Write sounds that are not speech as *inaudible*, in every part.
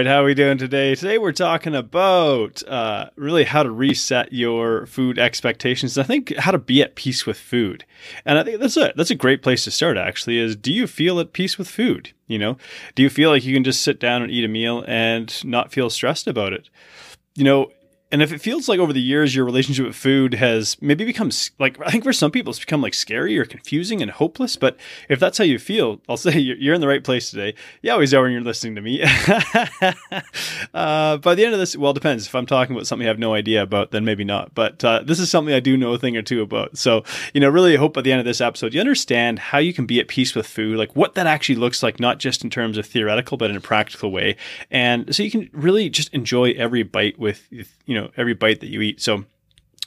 Right, how are we doing today? Today we're talking about uh, really how to reset your food expectations. I think how to be at peace with food, and I think that's a that's a great place to start. Actually, is do you feel at peace with food? You know, do you feel like you can just sit down and eat a meal and not feel stressed about it? You know, and if it feels like over the years your relationship with food has maybe become like I think for some people it's become like scary or confusing and hopeless. But if that's how you feel, I'll say *laughs* you're in the right place today. You always are when you're listening to me. *laughs* uh, by the end of this, well, it depends. If I'm talking about something I have no idea about, then maybe not. But uh, this is something I do know a thing or two about. So you know, really hope by the end of this episode you understand how you can be at peace with food, like what that actually looks like, not just in terms of theoretical, but in a practical way, and so you can really just enjoy every bite with you know know every bite that you eat. So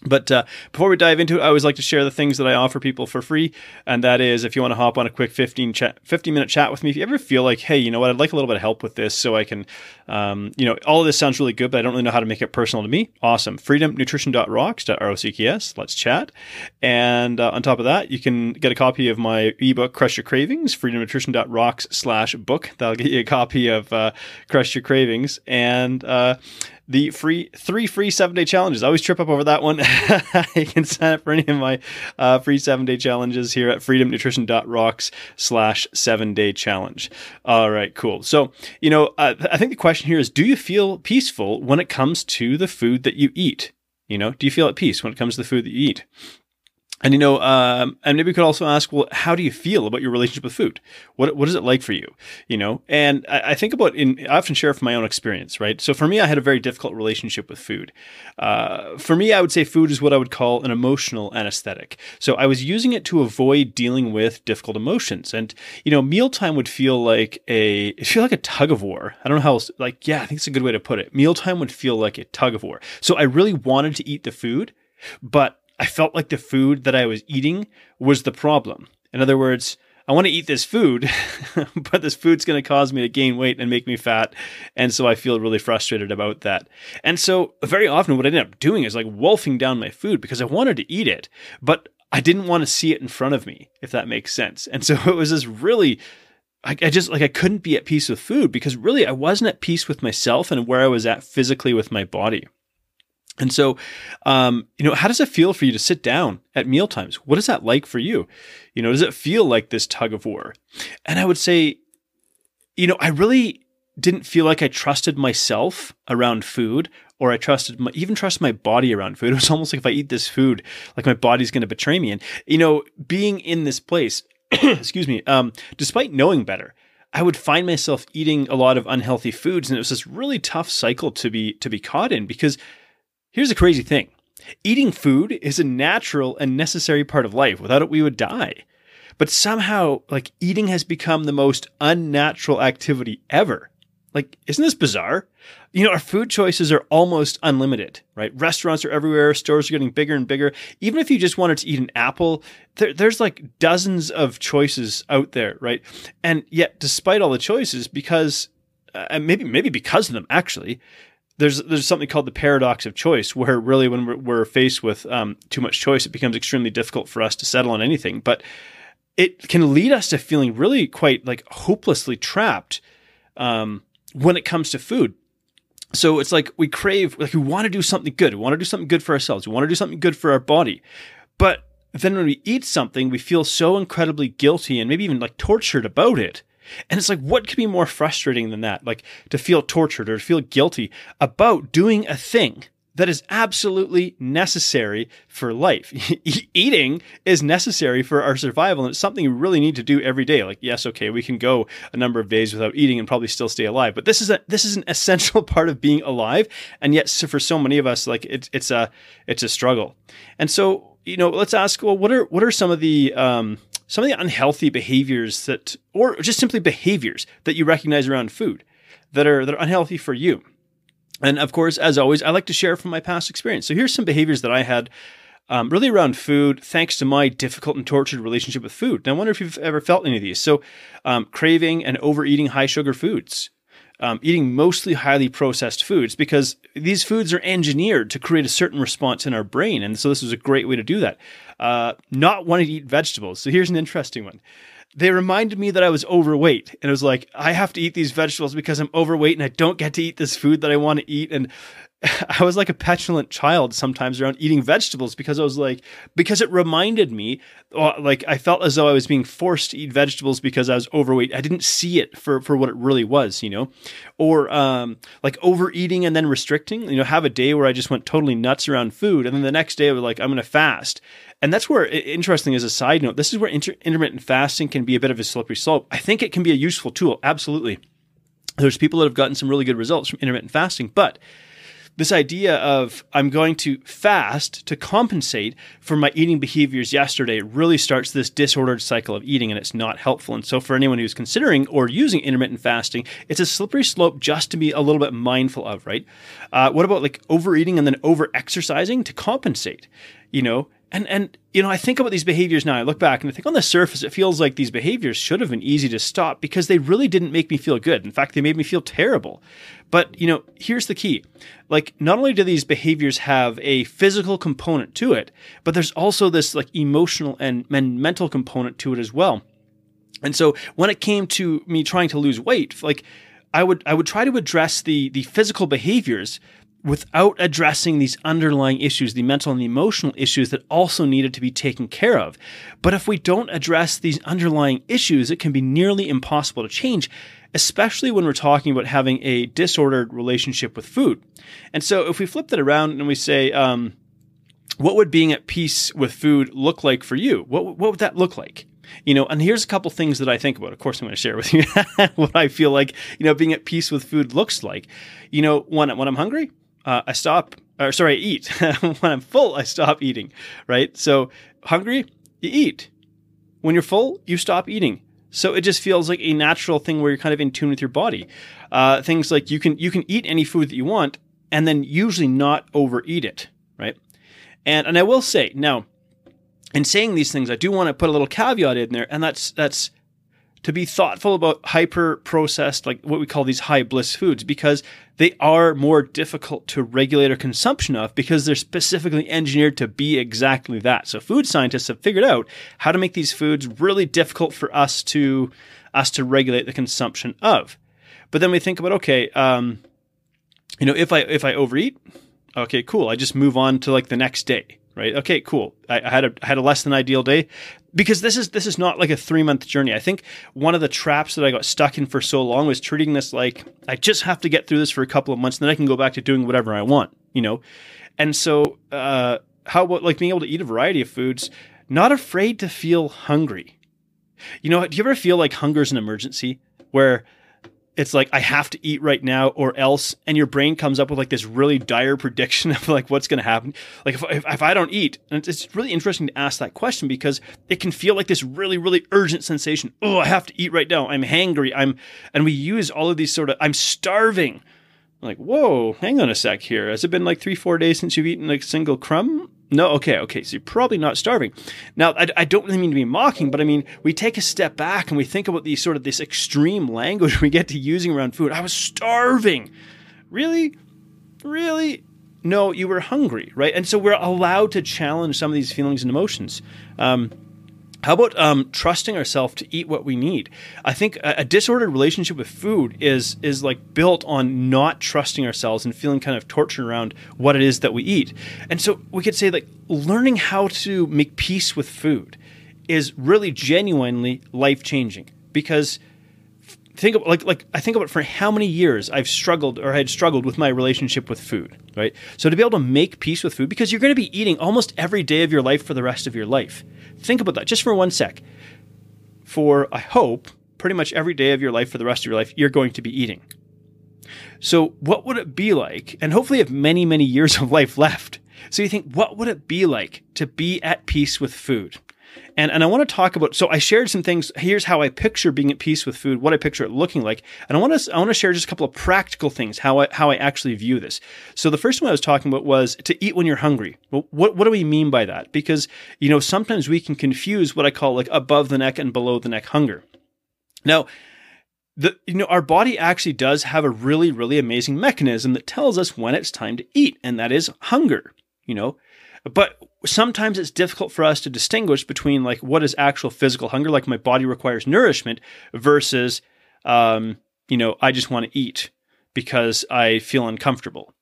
but uh, before we dive into it, I always like to share the things that I offer people for free. And that is if you want to hop on a quick 15, chat, 15 minute chat with me, if you ever feel like, hey, you know what, I'd like a little bit of help with this so I can, um, you know, all of this sounds really good, but I don't really know how to make it personal to me. Awesome. Freedomnutrition.rocks.rocks. Let's chat. And uh, on top of that, you can get a copy of my ebook, Crush Your Cravings, freedomnutrition.rocks slash book. That'll get you a copy of uh, Crush Your Cravings. And, uh, the free three free seven day challenges. I always trip up over that one. *laughs* you can sign up for any of my uh, free seven day challenges here at freedomnutrition.rocks slash seven day challenge. All right, cool. So, you know, uh, I think the question here is do you feel peaceful when it comes to the food that you eat? You know, do you feel at peace when it comes to the food that you eat? And you know, um, and maybe we could also ask, well, how do you feel about your relationship with food? What what is it like for you? You know, and I, I think about in I often share from my own experience, right? So for me, I had a very difficult relationship with food. Uh, for me, I would say food is what I would call an emotional anesthetic. So I was using it to avoid dealing with difficult emotions, and you know, mealtime would feel like a it feel like a tug of war. I don't know how else. Like, yeah, I think it's a good way to put it. Mealtime would feel like a tug of war. So I really wanted to eat the food, but I felt like the food that I was eating was the problem. In other words, I want to eat this food, *laughs* but this food's going to cause me to gain weight and make me fat. And so I feel really frustrated about that. And so very often what I ended up doing is like wolfing down my food because I wanted to eat it, but I didn't want to see it in front of me, if that makes sense. And so *laughs* it was this really I, I, just like I couldn't be at peace with food because really I wasn't at peace with myself and where I was at physically with my body. And so, um, you know, how does it feel for you to sit down at meal times? What is that like for you? You know, does it feel like this tug of war? And I would say, you know, I really didn't feel like I trusted myself around food or I trusted my, even trust my body around food. *laughs* It was almost like if I eat this food, like my body's going to betray me. And, you know, being in this place, *clears throat* excuse me, um, despite knowing better, I would find myself eating a lot of unhealthy foods. And it was this really tough cycle to be, to be caught in because Here's a crazy thing eating food is a natural and necessary part of life. Without it, we would die. But somehow, like, eating has become the most unnatural activity ever. Like, isn't this bizarre? You know, our food choices are almost unlimited, right? Restaurants are everywhere, stores are getting bigger and bigger. Even if you just wanted to eat an apple, there, there's like dozens of choices out there, right? And yet, despite all the choices, because uh, maybe maybe because of them, actually, there's there's something called the paradox of choice, where really when we're, we're faced with um, too much choice, it becomes extremely difficult for us to settle on anything. But it can lead us to feeling really quite like hopelessly trapped um, when it comes to food. So it's like we crave, like we want to do something good. We want to do something good for ourselves. We want to do something good for our body. But then when we eat something, we feel so incredibly guilty and maybe even like tortured about it and it's like, what could be more frustrating than that? Like to feel tortured or to feel guilty about doing a thing that is absolutely necessary for life. *laughs* Eating is necessary for our survival, and it's something we really need to do every day. Like, yes, okay, we can go a number of days without eating and probably still stay alive, but this is a this is an essential *laughs* part of being alive. And yet, for so many of us, like it's it's a it's a struggle. And so, you know, let's ask, well, what are what are some of the um, some of the unhealthy behaviors that, or just simply behaviors that you recognize around food that are, that are unhealthy for you. And of course, as always, I like to share from my past experience. So here's some behaviors that I had um, really around food, thanks to my difficult and tortured relationship with food. And I wonder if you've ever felt any of these. So, um, craving and overeating high sugar foods, um, eating mostly highly processed foods because these foods are engineered to create a certain response in our brain. And so this was a great way to do that. Uh, not wanting to eat vegetables. So here's an interesting one. they reminded me that I was overweight. And it was like, I have to eat these vegetables because I'm overweight and I don't get to eat this food that I want to eat. And *laughs* I was like a petulant child sometimes around eating vegetables because I was like, because it reminded me, uh, like I felt as though I was being forced to eat vegetables because I was overweight. I didn't see it for, for what it really was, you know, or um, like overeating and then restricting, you know, have a day where I just went totally nuts around food. And then the next day I was like, I'm going to fast. And that's where, interesting as a side note, this is where inter- intermittent fasting can be a bit of a slippery slope. I think it can be a useful tool. Absolutely. There's people that have gotten some really good results from intermittent fasting, but this idea of I'm going to fast to compensate for my eating behaviors yesterday really starts this disordered cycle of eating and it's not helpful. And so, for anyone who's considering or using intermittent fasting, it's a slippery slope just to be a little bit mindful of, right? Uh, what about like overeating and then over exercising to compensate? You know, and and you know, I think about these behaviors now. I look back and I think on the surface, it feels like these behaviors should have been easy to stop because they really didn't make me feel good. In fact, they made me feel terrible. But you know, here's the key: like, not only do these behaviors have a physical component to it, but there's also this like emotional and, and mental component to it as well. And so, when it came to me trying to lose weight, like I would I would try to address the the physical behaviors without addressing these underlying issues, the mental and the emotional issues that also needed to be taken care of. But if we don't address these underlying issues, it can be nearly impossible to change, especially when we're talking about having a disordered relationship with food. And so if we flip that around and we say, um, what would being at peace with food look like for you? What, what would that look like? You know, and here's a couple things that I think about. Of course, I'm going to share with you *laughs* what I feel like, you know, being at peace with food looks like. You know, when, when I'm hungry, uh, I stop, or sorry, I eat. *laughs* when I'm full, I stop eating, right? So hungry, you eat. When you're full, you stop eating. So it just feels like a natural thing where you're kind of in tune with your body. Uh, things like you can you can eat any food that you want, and then usually not overeat it, right? And and I will say now, in saying these things, I do want to put a little caveat in there, and that's that's to be thoughtful about hyper processed, like what we call these high bliss foods, because they are more difficult to regulate our consumption of because they're specifically engineered to be exactly that. So food scientists have figured out how to make these foods really difficult for us to us to regulate the consumption of. But then we think about okay, um, you know, if I if I overeat, okay, cool. I just move on to like the next day right? Okay, cool. I, I, had a I had a less than ideal day because this is this is not like a three month journey. I think one of the traps that I got stuck in for so long was treating this like I just have to get through this for a couple of months, and then I can go back to doing whatever I want, you know. And so, uh, how about like being able to eat a variety of foods, not afraid to feel hungry. You know, do you ever feel like hunger is an emergency where it's like I have to eat right now or else, and your brain comes up with like this really dire *laughs* prediction of like what's going to happen. Like if, if, if I don't eat, and it's, really interesting to ask that question because it can feel like this really really urgent sensation. Oh, I have to eat right now. I'm hangry. I'm, and we use all of these sort of I'm starving. I'm like whoa, hang on a sec here. Has it been like three four days since you've eaten like a single crumb? No, okay, okay. So you're probably not starving. Now, I, I, don't really mean to be mocking, but I mean, we take a step back and we think about these sort of this extreme language *laughs* we get to using around food. I was starving. Really? Really? No, you were hungry, right? And so we're allowed to challenge some of these feelings and emotions. Um, how about um, trusting ourselves to eat what we need? I think a, a, disordered relationship with food is is like built on not trusting ourselves and feeling kind of tortured around what it is that we eat. And so we could say like learning how to make peace with food is really genuinely life changing because think of like like I think about for how many years I've struggled or had struggled with my relationship with food, right? So to be able to make peace with food because you're going to be eating almost every day of your life for the rest of your life. Think about that just for one sec. For I hope pretty much every day of your life for the rest of your life you're going to be eating. So what would it be like? And hopefully have many many years of life left. So you think what would it be like to be at peace with food? And, and I want to talk about, so I shared some things. Here's how I picture being at peace with food, what I picture it looking like. And I want to, I want to share just a couple of practical things, how I, how I actually view this. So the first one I was talking about was to eat when you're hungry. Well, what, what do we mean by that? Because, you know, sometimes we can confuse what I call like above the neck and below the neck hunger. Now, the you know our body actually does have a really really amazing mechanism that tells us when it's time to eat and that is hunger you know but sometimes it's difficult for us to distinguish between like what is actual physical hunger, like my body requires nourishment, versus, um, you know, I just want to eat because I feel uncomfortable.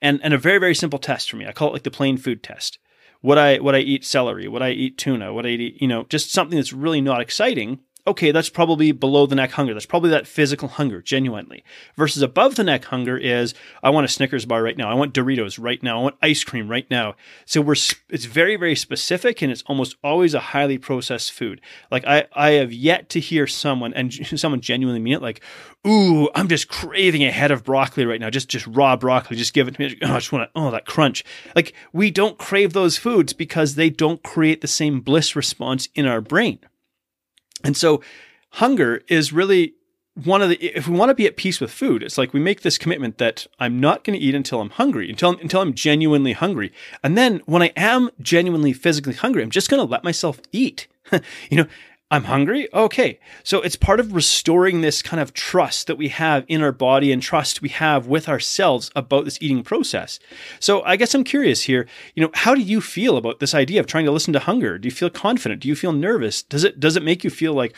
And and a very very simple test for me. I call it like the plain food test. Would I would I eat celery? Would I eat tuna? Would I eat you know just something that's really not exciting? Okay, that's probably below the neck hunger. That's probably that physical hunger, genuinely. Versus above the neck hunger is I want a Snickers bar right now. I want Doritos right now. I want ice cream right now. So we're it's very very specific and it's almost always a highly processed food. Like I I have yet to hear someone and *laughs* someone genuinely mean it like, "Ooh, I'm just craving a head of broccoli right now. Just just raw broccoli. Just give it to me. Oh, I just want to oh that crunch." Like we don't crave those foods because they don't create the same bliss response in our brain. And so hunger is really one of the if we want to be at peace with food, it's like we make this commitment that I'm not going to eat until I'm hungry, until until I'm genuinely hungry. And then when I am genuinely physically hungry, I'm just going to let myself eat. *laughs* you know, I'm hungry. Okay. So it's part of restoring this kind of trust that we have in our body and trust we have with ourselves about this eating process. So I guess I'm curious here, you know, how do you feel about this idea of trying to listen to hunger? Do you feel confident? Do you feel nervous? Does it does it make you feel like,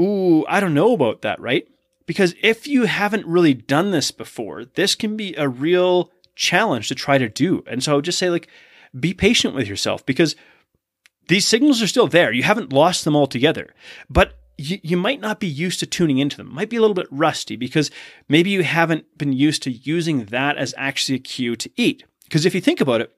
"Ooh, I don't know about that," right? Because if you haven't really done this before, this can be a real challenge to try to do. And so I would just say like be patient with yourself because these signals are still there. You haven't lost them altogether, but you, you might not be used to tuning into them. It might be a little bit rusty because maybe you haven't been used to using that as actually a cue to eat. Because if you think about it,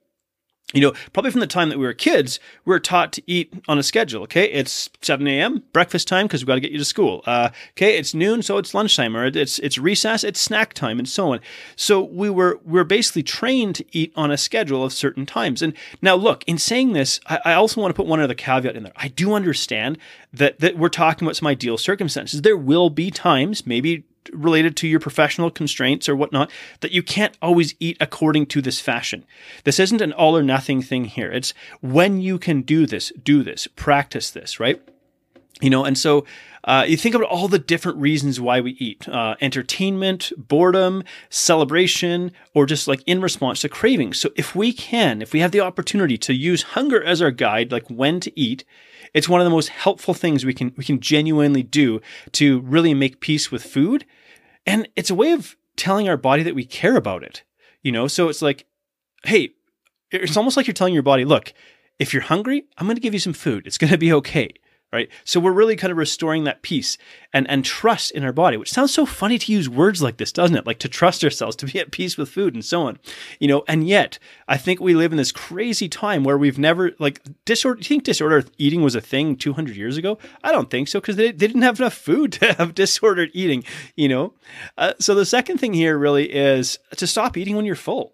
you know, probably from the time that we were kids, we were taught to eat on a schedule. Okay, it's 7 a.m. breakfast time because we've got to get you to school. Uh, okay, it's noon, so it's lunchtime, or it's it's recess, it's snack time, and so on. So we were we are basically trained to eat on a schedule of certain times. And now, look, in saying this, I, I also want to put one other caveat in there. I do understand that that we're talking about some ideal circumstances. There will be times, maybe related to your professional constraints or whatnot that you can't always eat according to this fashion. This isn't an all or nothing thing here. It's when you can do this, do this, practice this, right? You know, and so uh, you think about all the different reasons why we eat uh, entertainment, boredom, celebration, or just like in response to cravings. So if we can, if we have the opportunity to use hunger as our guide, like when to eat, it's one of the most helpful things we can we can genuinely do to really make peace with food and it's a way of telling our body that we care about it, you know? So it's like, hey, it's almost like you're telling your body, look, if you're hungry, I'm going to give you some food. It's going to be okay right? So we're really kind of restoring that peace and, and trust in our body, which sounds so funny to use words like this, doesn't it? Like to trust ourselves, to be at peace with food and so on, you know, and yet I think we live in this crazy time where we've never like disorder. Think disordered eating was a thing 200 years ago? I don't think so because they, they didn't have enough food *laughs* to have disordered eating, you know? Uh, so the second thing here really is to stop eating when you're full.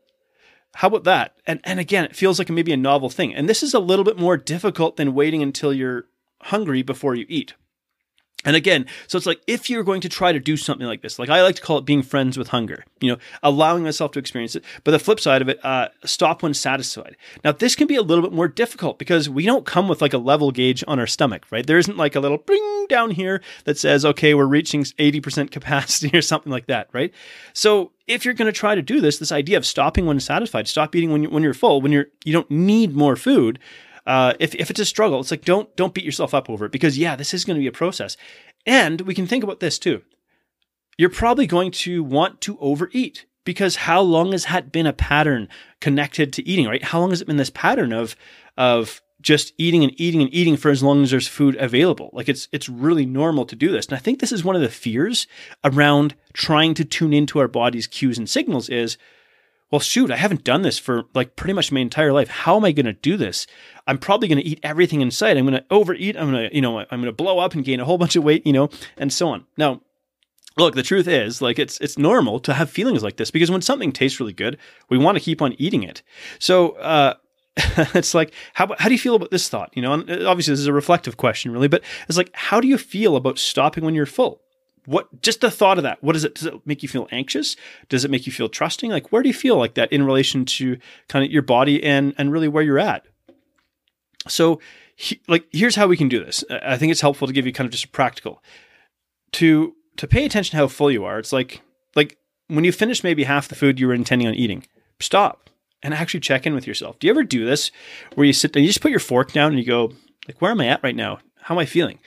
How about that? And and again, it feels like maybe a novel thing. And this is a little bit more difficult than waiting until you're hungry before you eat. And again, so it's like if you're going to try to do something like this, like I like to call it being friends with hunger, you know, allowing myself to experience it. But the flip side of it, uh, stop when satisfied. Now, this can be a little bit more difficult because we don't come with like a level gauge on our stomach, right? There isn't like a little bring down here that says, okay, we're reaching 80% capacity *laughs* or something like that, right? So if you're going to try to do this, this idea of stopping when satisfied, stop eating when, you're when you're full, when you're, you don't need more food, uh, if, if it's a struggle, it's like don't don't beat yourself up over it because yeah, this is going to be a process. And we can think about this too. You're probably going to want to overeat because how long has that been a pattern connected to eating, right? How long has it been this pattern of of just eating and eating and eating for as long as there's food available. Like it's it's really normal to do this. And I think this is one of the fears around trying to tune into our body's cues and signals is well, shoot, I haven't done this for like pretty much my entire life. How am I going to do this? I'm probably going to eat everything in sight. I'm going to overeat. I'm going to, you know, I'm going to blow up and gain a whole bunch of weight, you know, and so on. Now, look, the truth is, like, it's it's normal to have feelings like this because when something tastes really good, we want to keep on eating it. So, uh, *laughs* it's like how how do you feel about this thought? You know, and uh, obviously this is a reflective question, really, but it's like how do you feel about stopping when you're full? What just the thought of that. What does it? Does it make you feel anxious? Does it make you feel trusting? Like where do you feel like that in relation to kind of your body and and really where you're at? So he, like here's how we can do this. I think it's helpful to give you kind of just a practical. To to pay attention to how full you are it's like like when you finish maybe half the food you were intending on eating stop and actually check in with yourself. Do you ever do this where you sit and you just put your fork down and you go, like, where am I at right now? How am I feeling?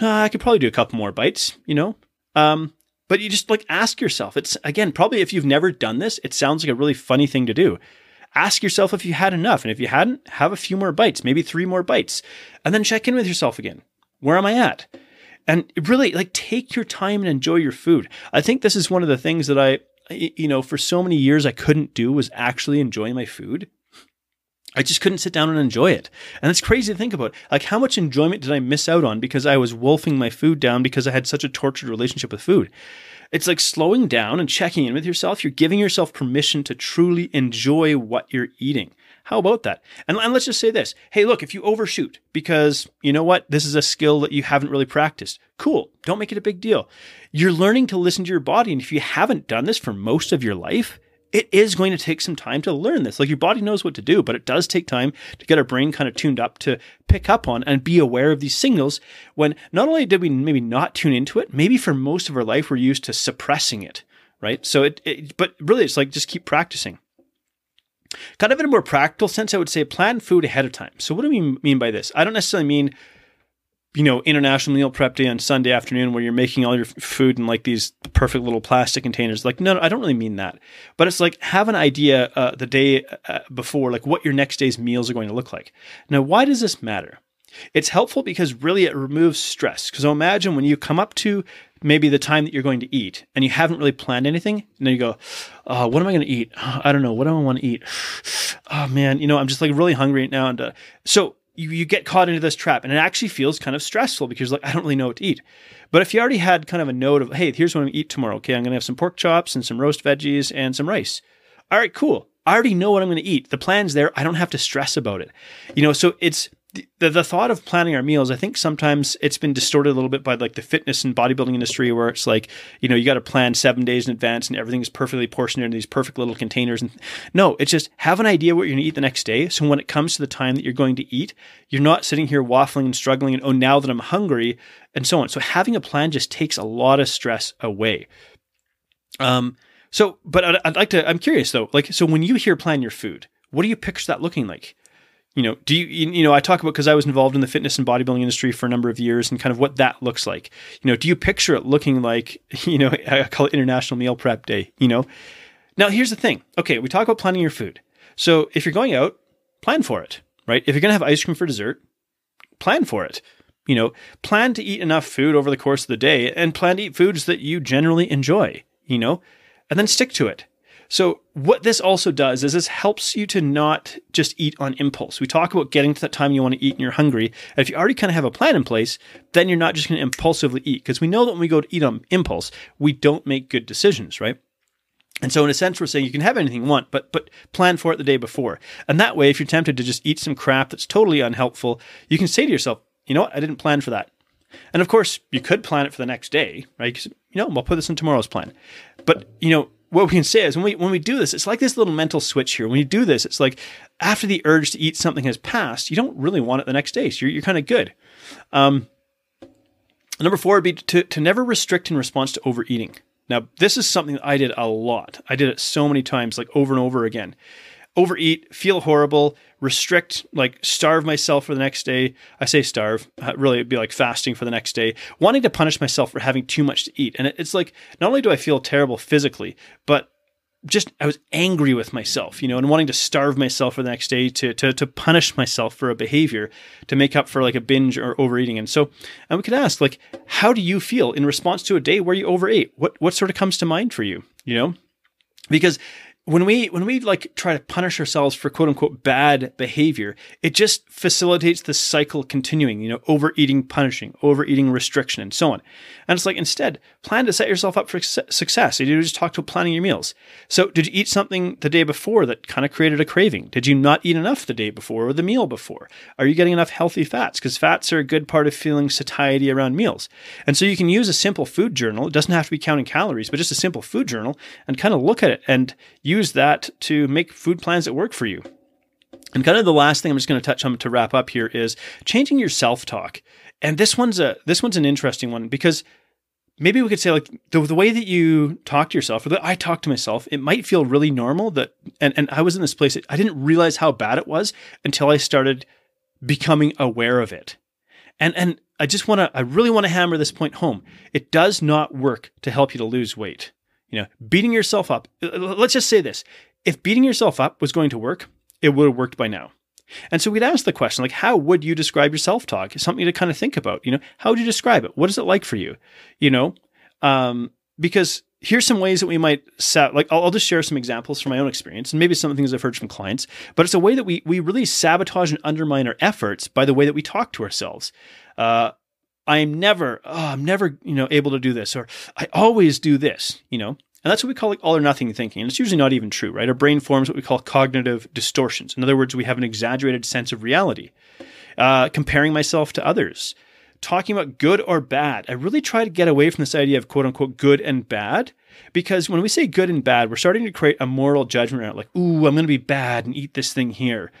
Uh, I could probably do a couple more bites, you know? Um, but you just like ask yourself. It's again, probably if you've never done this, it sounds like a really funny thing to do. Ask yourself if you had enough. And if you hadn't, have a few more bites, maybe three more bites, and then check in with yourself again. Where am I at? And really, like, take your time and enjoy your food. I think this is one of the things that I, you know, for so many years I couldn't do was actually enjoy my food. I just couldn't sit down and enjoy it. And it's crazy to think about. Like, how much enjoyment did I miss out on because I was wolfing my food down because I had such a tortured relationship with food? It's like slowing down and checking in with yourself. You're giving yourself permission to truly enjoy what you're eating. How about that? And, and, let's just say this. Hey, look, if you overshoot because you know what? This is a skill that you haven't really practiced. Cool. Don't make it a big deal. You're learning to listen to your body. And if you haven't done this for most of your life, it is going to take some time to learn this. Like your body knows what to do, but it does take time to get our brain kind of tuned up to pick up on and be aware of these signals when not only did we maybe not tune into it, maybe for most of our life we're used to suppressing it, right? So it, it but really it's like just keep practicing. Kind of in a more practical sense, I would say plan food ahead of time. So what do we mean by this? I don't necessarily mean you know, international meal prep day on Sunday afternoon where you're making all your food in like these perfect little plastic containers. Like, no, no I don't really mean that. But it's like have an idea uh, the day uh, before, like what your next day's meals are going to look like. Now, why does this matter? It's helpful because really it removes stress. Because imagine when you come up to maybe the time that you're going to eat and you haven't really planned anything, and then you go, oh, what am I going to eat? I don't know. What do I want to eat? *sighs* Oh man, you know, I'm just like really hungry right now. And uh, so you, you get caught into this trap and it actually feels kind of stressful because like I don't really know what to eat. But if you already had kind of a note of, hey, here's what I'm gonna eat tomorrow. Okay, I'm gonna have some pork chops and some roast veggies and some rice. All right, cool. I already know what I'm gonna eat. The plan's there. I don't have to stress about it. You know, so it's the, the thought of planning our meals, I think sometimes it's been distorted a little bit by like the fitness and bodybuilding industry, where it's like, you know, you got to plan seven days in advance and everything is perfectly portioned in these perfect little containers. And no, it's just have an idea what you're going to eat the next day. So when it comes to the time that you're going to eat, you're not sitting here waffling and struggling and, oh, now that I'm hungry and so on. So having a plan just takes a lot of stress away. Um, so, but I'd, I'd like to, I'm curious though, like, so when you hear plan your food, what do you picture that looking like? You know, do you, you know, I talk about because I was involved in the fitness and bodybuilding industry for a number of years and kind of what that looks like. You know, do you picture it looking like, *laughs* you know, I call it International Meal Prep Day, you know? Now, here's the thing. Okay, we talk about planning your food. So if you're going out, plan for it, right? If you're going to have ice cream for dessert, plan for it. You know, plan to eat enough food over the course of the day and plan to eat foods that you generally enjoy, you know, and then stick to it. So what this also does is this helps you to not just eat on impulse. We talk about getting to that time you want to eat and you're hungry. And if you already kind of have a plan in place, then you're not just going to impulsively eat because we know that when we go to eat on impulse, we don't make good decisions, right? And so in a sense, we're saying you can have anything you want, but but plan for it the day before. And that way, if you're tempted to just eat some crap that's totally unhelpful, you can say to yourself, you know what, I didn't plan for that. And of course, you could plan it for the next day, right? Because, you know, I'll put this in tomorrow's plan. But you know, what we can say is when we when we do this, it's like this little mental switch here. When you do this, it's like after the urge to eat something has passed, you don't really want it the next day. So you're, you're kind of good. Um, number four would be to, to never restrict in response to overeating. Now, this is something I did a lot. I did it so many times, like over and over again overeat, feel horrible, restrict, like starve myself for the next day. I say starve, uh, really it'd be like fasting for the next day, wanting to punish myself for having too much to eat. And it's like, not only do I feel terrible physically, but just I was angry with myself, you know, and wanting to starve myself for the next day to to to punish myself for a behavior to make up for like a binge or overeating. And so, and we could ask like, how do you feel in response to a day where you overate? What what sort of comes to mind for you? You know, because when we when we like try to punish ourselves for quote unquote bad behavior, it just facilitates the cycle continuing, you know, overeating, punishing, overeating, restriction, and so on. And it's like instead, plan to set yourself up for success. You just talk to planning your meals. So, did you eat something the day before that kind of created a craving? Did you not eat enough the day before or the meal before? Are you getting enough healthy fats? Because fats are a good part of feeling satiety around meals. And so you can use a simple food journal. It doesn't have to be counting calories, but just a simple food journal and kind of look at it and use use that to make food plans that work for you. And kind of the last thing I'm just going to touch on to wrap up here is changing your self-talk. And this one's a this one's an interesting one because maybe we could say like the, the way that you talk to yourself or that I talk to myself, it might feel really normal that And, and I was in this place, I didn't realize how bad it was until I started becoming aware of it. And, and I just want to, I really want to hammer this point home. It does not work to help you to lose weight. You know, beating yourself up. Let's just say this. If beating yourself up was going to work, it would have worked by now. And so we'd ask the question, like, how would you describe your self talk? Something to kind of think about. You know, how would you describe it? What is it like for you? You know, um, because here's some ways that we might set, like, I'll, I'll, just share some examples from my own experience and maybe some things I've heard from clients, but it's a way that we, we really sabotage and undermine our efforts by the way that we talk to ourselves. Uh, I'm never, oh, I'm never, you know, able to do this, or I always do this, you know. And that's what we call like all or nothing thinking. And it's usually not even true, right? Our brain forms what we call cognitive distortions. In other words, we have an exaggerated sense of reality. Uh, comparing myself to others, talking about good or bad. I really try to get away from this idea of quote unquote good and bad because when we say good and bad, we're starting to create a moral judgment around like, ooh, I'm going to be bad and eat this thing here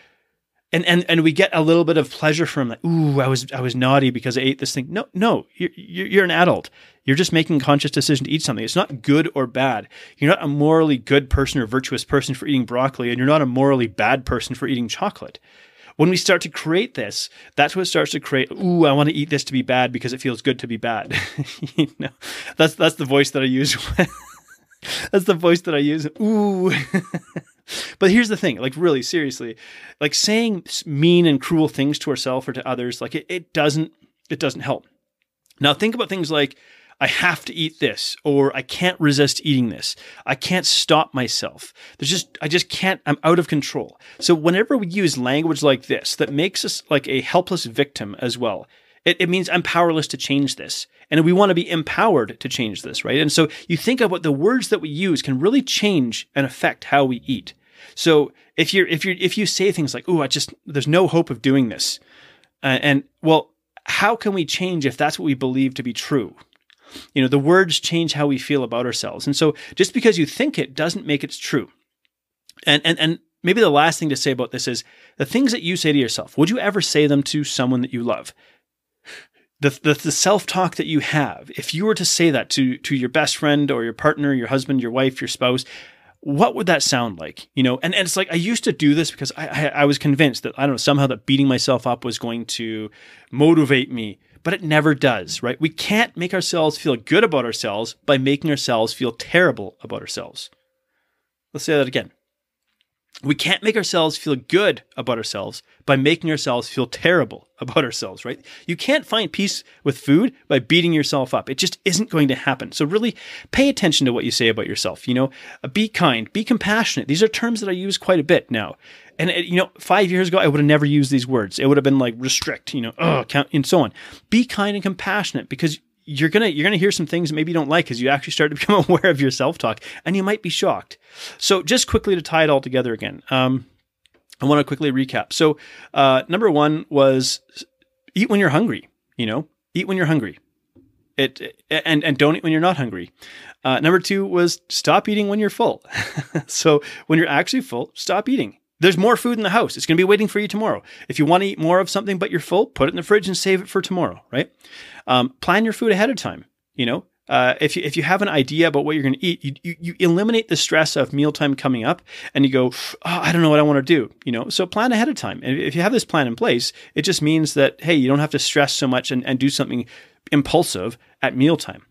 and and and we get a little bit of pleasure from like, ooh, I was I was naughty because I ate this thing. No, no, you're you're an adult. You're just making a conscious decision to eat something. It's not good or bad. You're not a morally good person or virtuous person for eating broccoli, and you're not a morally bad person for eating chocolate. When we start to create this, that's what starts to create. Ooh, I want to eat this to be bad because it feels good to be bad. *laughs* you know, that's that's the voice that I use. *laughs* that's the voice that I use. Ooh. *laughs* But here's the thing, like really seriously, like saying mean and cruel things to ourselves or to others, like it, it doesn't it doesn't help. Now think about things like I have to eat this or I can't resist eating this. I can't stop myself. There's just I just can't I'm out of control. So whenever we use language like this that makes us like a helpless victim as well, it, it means I'm powerless to change this. And we want to be empowered to change this, right? And so you think of what the words that we use can really change and affect how we eat. So if you're if you if you say things like, "Oh, I just there's no hope of doing this," uh, and well, how can we change if that's what we believe to be true? You know, the words change how we feel about ourselves, and so just because you think it doesn't make it true. And and and maybe the last thing to say about this is the things that you say to yourself. Would you ever say them to someone that you love? The, the, the self talk that you have, if you were to say that to, to your best friend or your partner, your husband, your wife, your spouse, what would that sound like? You know, and, and it's like I used to do this because I, I, I was convinced that I don't know somehow that beating myself up was going to motivate me, but it never does, right? We can't make ourselves feel good about ourselves by making ourselves feel terrible about ourselves. Let's say that again. We can't make ourselves feel good about ourselves by making ourselves feel terrible *laughs* about ourselves, right? You can't find peace with food by beating yourself up. It just isn't going to happen. So really pay attention to what you say about yourself. You know, uh, be kind, be compassionate. These are terms that I use quite a bit now. And you know, five years ago, I would have never used these words. It would have been like restrict, you know, count, and so on. Be kind and compassionate because you're gonna you're gonna hear some things maybe you don't like because you actually start to *laughs* become aware of your self talk, and you might be shocked. So just quickly to tie it all together again, um, I want to quickly recap. So uh, number one was eat when you're hungry. You know, eat when you're hungry. It and and don't eat when you're not hungry. Uh, number two was stop eating when you're full. *laughs* so when you're actually full, stop eating. There's more food in the house. It's going to be waiting for you tomorrow. If you want to eat more of something but you're full, put it in the fridge and save it for tomorrow, right? Um, plan your food ahead of time. You know, uh, if you if you have an idea about what you're going to eat, you, you, you eliminate the stress of mealtime coming up, and you go, oh, I don't know what I want to do. You know, so plan ahead of time. And if you have this plan in place, it just means that hey, you don't have to stress so much and, and do something impulsive at mealtime.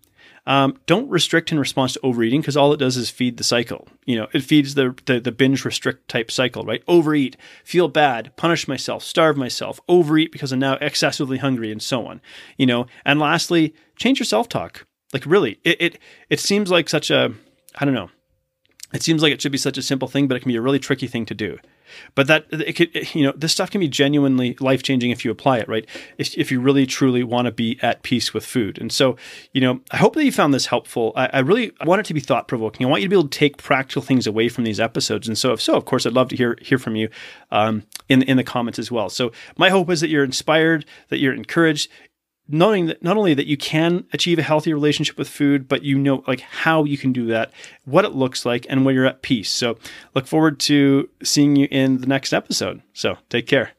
Um, don't restrict in response to overeating because all it does is feed the cycle. You know, it feeds the, the, the binge restrict type cycle, right? Overeat, feel bad, punish myself, starve myself, overeat because I'm now excessively hungry, and so on. You know, and lastly, change your self talk. Like really, it, it it seems like such a I don't know. It seems like it should be such a simple thing, but it can be a really tricky thing to do. But that it could, you know, this stuff can be genuinely life changing if you apply it, right? If, if you really truly want to be at peace with food. And so, you know, I hope that you found this helpful. I, I really want it to be thought provoking. I want you to be able to take practical things away from these episodes. And so, if so, of course, I'd love to hear hear from you um, in in the comments as well. So, my hope is that you're inspired, that you're encouraged, knowing that not only that you can achieve a healthy relationship with food, but you know like how you can do that, what it looks like, and when you're at peace. So look forward to seeing you in the next episode. So take care.